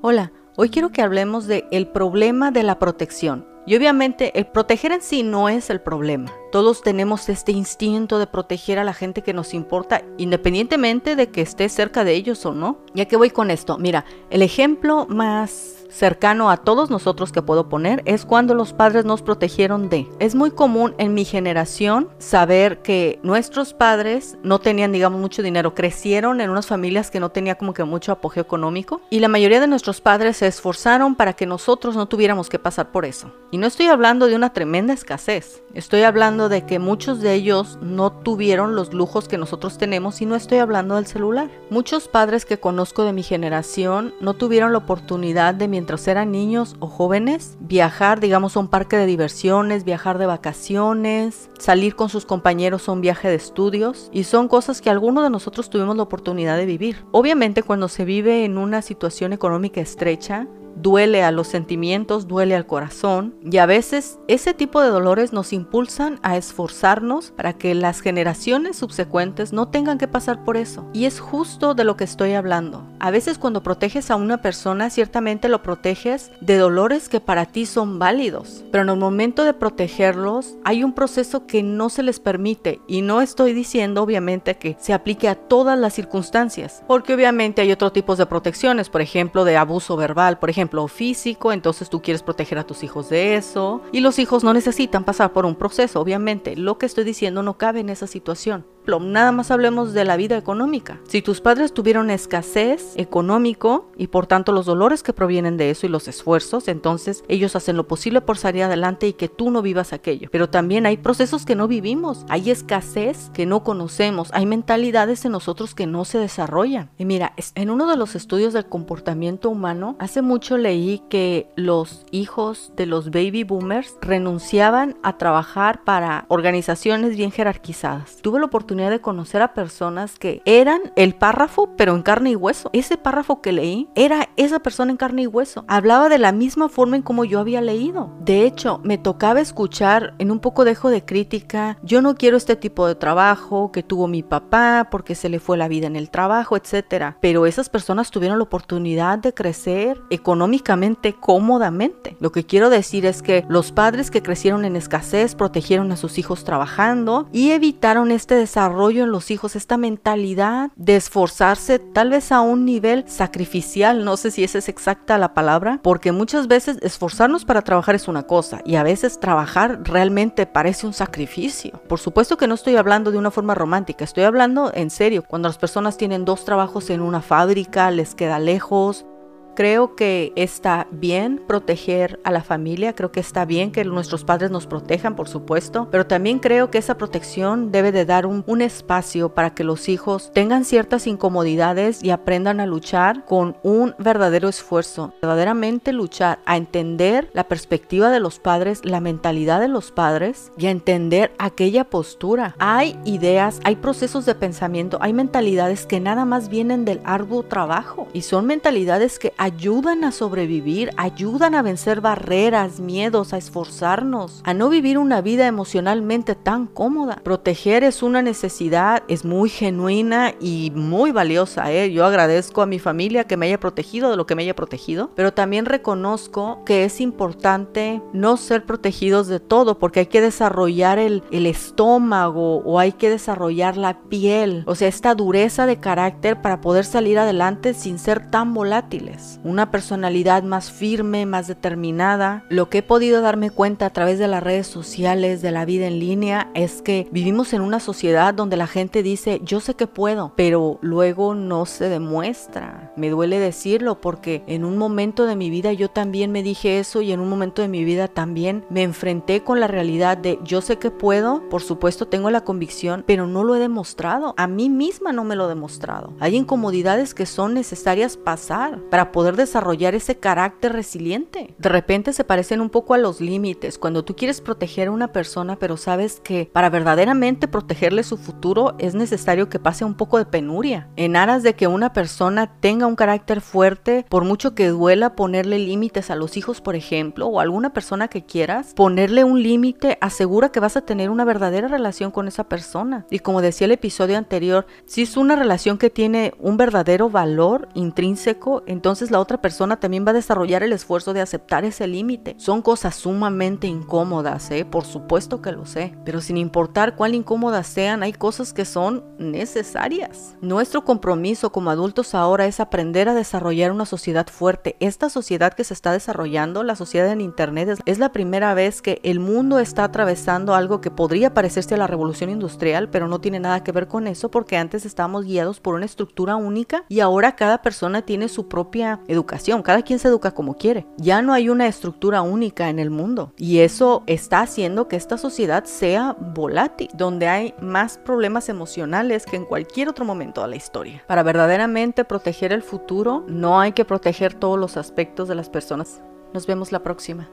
Hola, hoy quiero que hablemos de el problema de la protección. Y obviamente el proteger en sí no es el problema. Todos tenemos este instinto de proteger a la gente que nos importa, independientemente de que esté cerca de ellos o no. Ya que voy con esto, mira, el ejemplo más cercano a todos nosotros que puedo poner es cuando los padres nos protegieron de. Es muy común en mi generación saber que nuestros padres no tenían, digamos, mucho dinero, crecieron en unas familias que no tenía como que mucho apogeo económico y la mayoría de nuestros padres se esforzaron para que nosotros no tuviéramos que pasar por eso. No estoy hablando de una tremenda escasez, estoy hablando de que muchos de ellos no tuvieron los lujos que nosotros tenemos y no estoy hablando del celular. Muchos padres que conozco de mi generación no tuvieron la oportunidad de mientras eran niños o jóvenes, viajar, digamos, a un parque de diversiones, viajar de vacaciones, salir con sus compañeros a un viaje de estudios, y son cosas que algunos de nosotros tuvimos la oportunidad de vivir. Obviamente cuando se vive en una situación económica estrecha, duele a los sentimientos, duele al corazón y a veces ese tipo de dolores nos impulsan a esforzarnos para que las generaciones subsecuentes no tengan que pasar por eso. Y es justo de lo que estoy hablando. A veces cuando proteges a una persona, ciertamente lo proteges de dolores que para ti son válidos, pero en el momento de protegerlos hay un proceso que no se les permite y no estoy diciendo obviamente que se aplique a todas las circunstancias, porque obviamente hay otro tipos de protecciones, por ejemplo de abuso verbal, por ejemplo físico, entonces tú quieres proteger a tus hijos de eso. Y los hijos no necesitan pasar por un proceso, obviamente. Lo que estoy diciendo no cabe en esa situación nada más hablemos de la vida económica. Si tus padres tuvieron escasez económico y por tanto los dolores que provienen de eso y los esfuerzos, entonces ellos hacen lo posible por salir adelante y que tú no vivas aquello. Pero también hay procesos que no vivimos, hay escasez que no conocemos, hay mentalidades en nosotros que no se desarrollan. Y mira, en uno de los estudios del comportamiento humano, hace mucho leí que los hijos de los baby boomers renunciaban a trabajar para organizaciones bien jerarquizadas. Tuve la oportunidad de conocer a personas que eran el párrafo, pero en carne y hueso. Ese párrafo que leí era esa persona en carne y hueso. Hablaba de la misma forma en como yo había leído. De hecho, me tocaba escuchar en un poco dejo de crítica, yo no quiero este tipo de trabajo que tuvo mi papá porque se le fue la vida en el trabajo, etcétera. Pero esas personas tuvieron la oportunidad de crecer económicamente cómodamente. Lo que quiero decir es que los padres que crecieron en escasez protegieron a sus hijos trabajando y evitaron este desarrollo desarrollo en los hijos, esta mentalidad de esforzarse tal vez a un nivel sacrificial, no sé si esa es exacta la palabra, porque muchas veces esforzarnos para trabajar es una cosa y a veces trabajar realmente parece un sacrificio. Por supuesto que no estoy hablando de una forma romántica, estoy hablando en serio, cuando las personas tienen dos trabajos en una fábrica, les queda lejos, Creo que está bien proteger a la familia, creo que está bien que nuestros padres nos protejan, por supuesto, pero también creo que esa protección debe de dar un, espacio para que los hijos tengan ciertas incomodidades y aprendan a luchar con un verdadero esfuerzo, verdaderamente luchar a entender la perspectiva de los padres, la mentalidad de los padres y a entender aquella postura. Hay ideas, hay procesos de pensamiento, hay mentalidades que nada más vienen del arduo trabajo y son mentalidades que ayudan a sobrevivir, ayudan a vencer barreras, miedos, a esforzarnos, a no vivir una vida emocionalmente tan cómoda. Proteger es una necesidad, es muy genuina y muy valiosa. ¿eh? Yo agradezco a mi familia que me haya protegido de lo que me haya protegido, pero también reconozco que es importante no ser protegidos de todo porque hay que desarrollar el, el estómago o hay que desarrollar la piel, o sea, esta dureza de carácter para poder salir adelante sin ser tan volátiles una personalidad más firme, más determinada. Lo que he podido darme cuenta a través de las redes sociales, de la vida en línea, es que vivimos en una sociedad donde la gente dice, yo sé que puedo, pero luego no se demuestra. Me duele decirlo porque en un momento de mi vida yo también me dije eso y en un momento de mi vida también me enfrenté con la realidad de yo sé que puedo, por supuesto tengo la convicción, pero no lo he demostrado. A mí misma no me lo he demostrado. Hay incomodidades que son necesarias pasar para poder desarrollar ese carácter resiliente. De repente se parecen un poco a los límites. Cuando tú quieres proteger a una persona, pero sabes que para verdaderamente protegerle su futuro es necesario que pase un poco de penuria, en aras de que una persona tenga un carácter fuerte, por mucho que duela ponerle límites a los hijos, por ejemplo, o a alguna persona que quieras, ponerle un límite asegura que vas a tener una verdadera relación con esa persona. Y como decía el episodio anterior, si es una relación que tiene un verdadero valor intrínseco, entonces la otra persona también va a desarrollar el esfuerzo de aceptar ese límite. Son cosas sumamente incómodas, ¿eh? por supuesto que lo sé, pero sin importar cuál incómodas sean, hay cosas que son necesarias. Nuestro compromiso como adultos ahora es aprender a desarrollar una sociedad fuerte. Esta sociedad que se está desarrollando, la sociedad en Internet, es la primera vez que el mundo está atravesando algo que podría parecerse a la revolución industrial, pero no tiene nada que ver con eso porque antes estábamos guiados por una estructura única y ahora cada persona tiene su propia educación, cada quien se educa como quiere. Ya no hay una estructura única en el mundo y eso está haciendo que esta sociedad sea volátil, donde hay más problemas emocionales que en cualquier otro momento de la historia. Para verdaderamente proteger el futuro, no hay que proteger todos los aspectos de las personas. Nos vemos la próxima.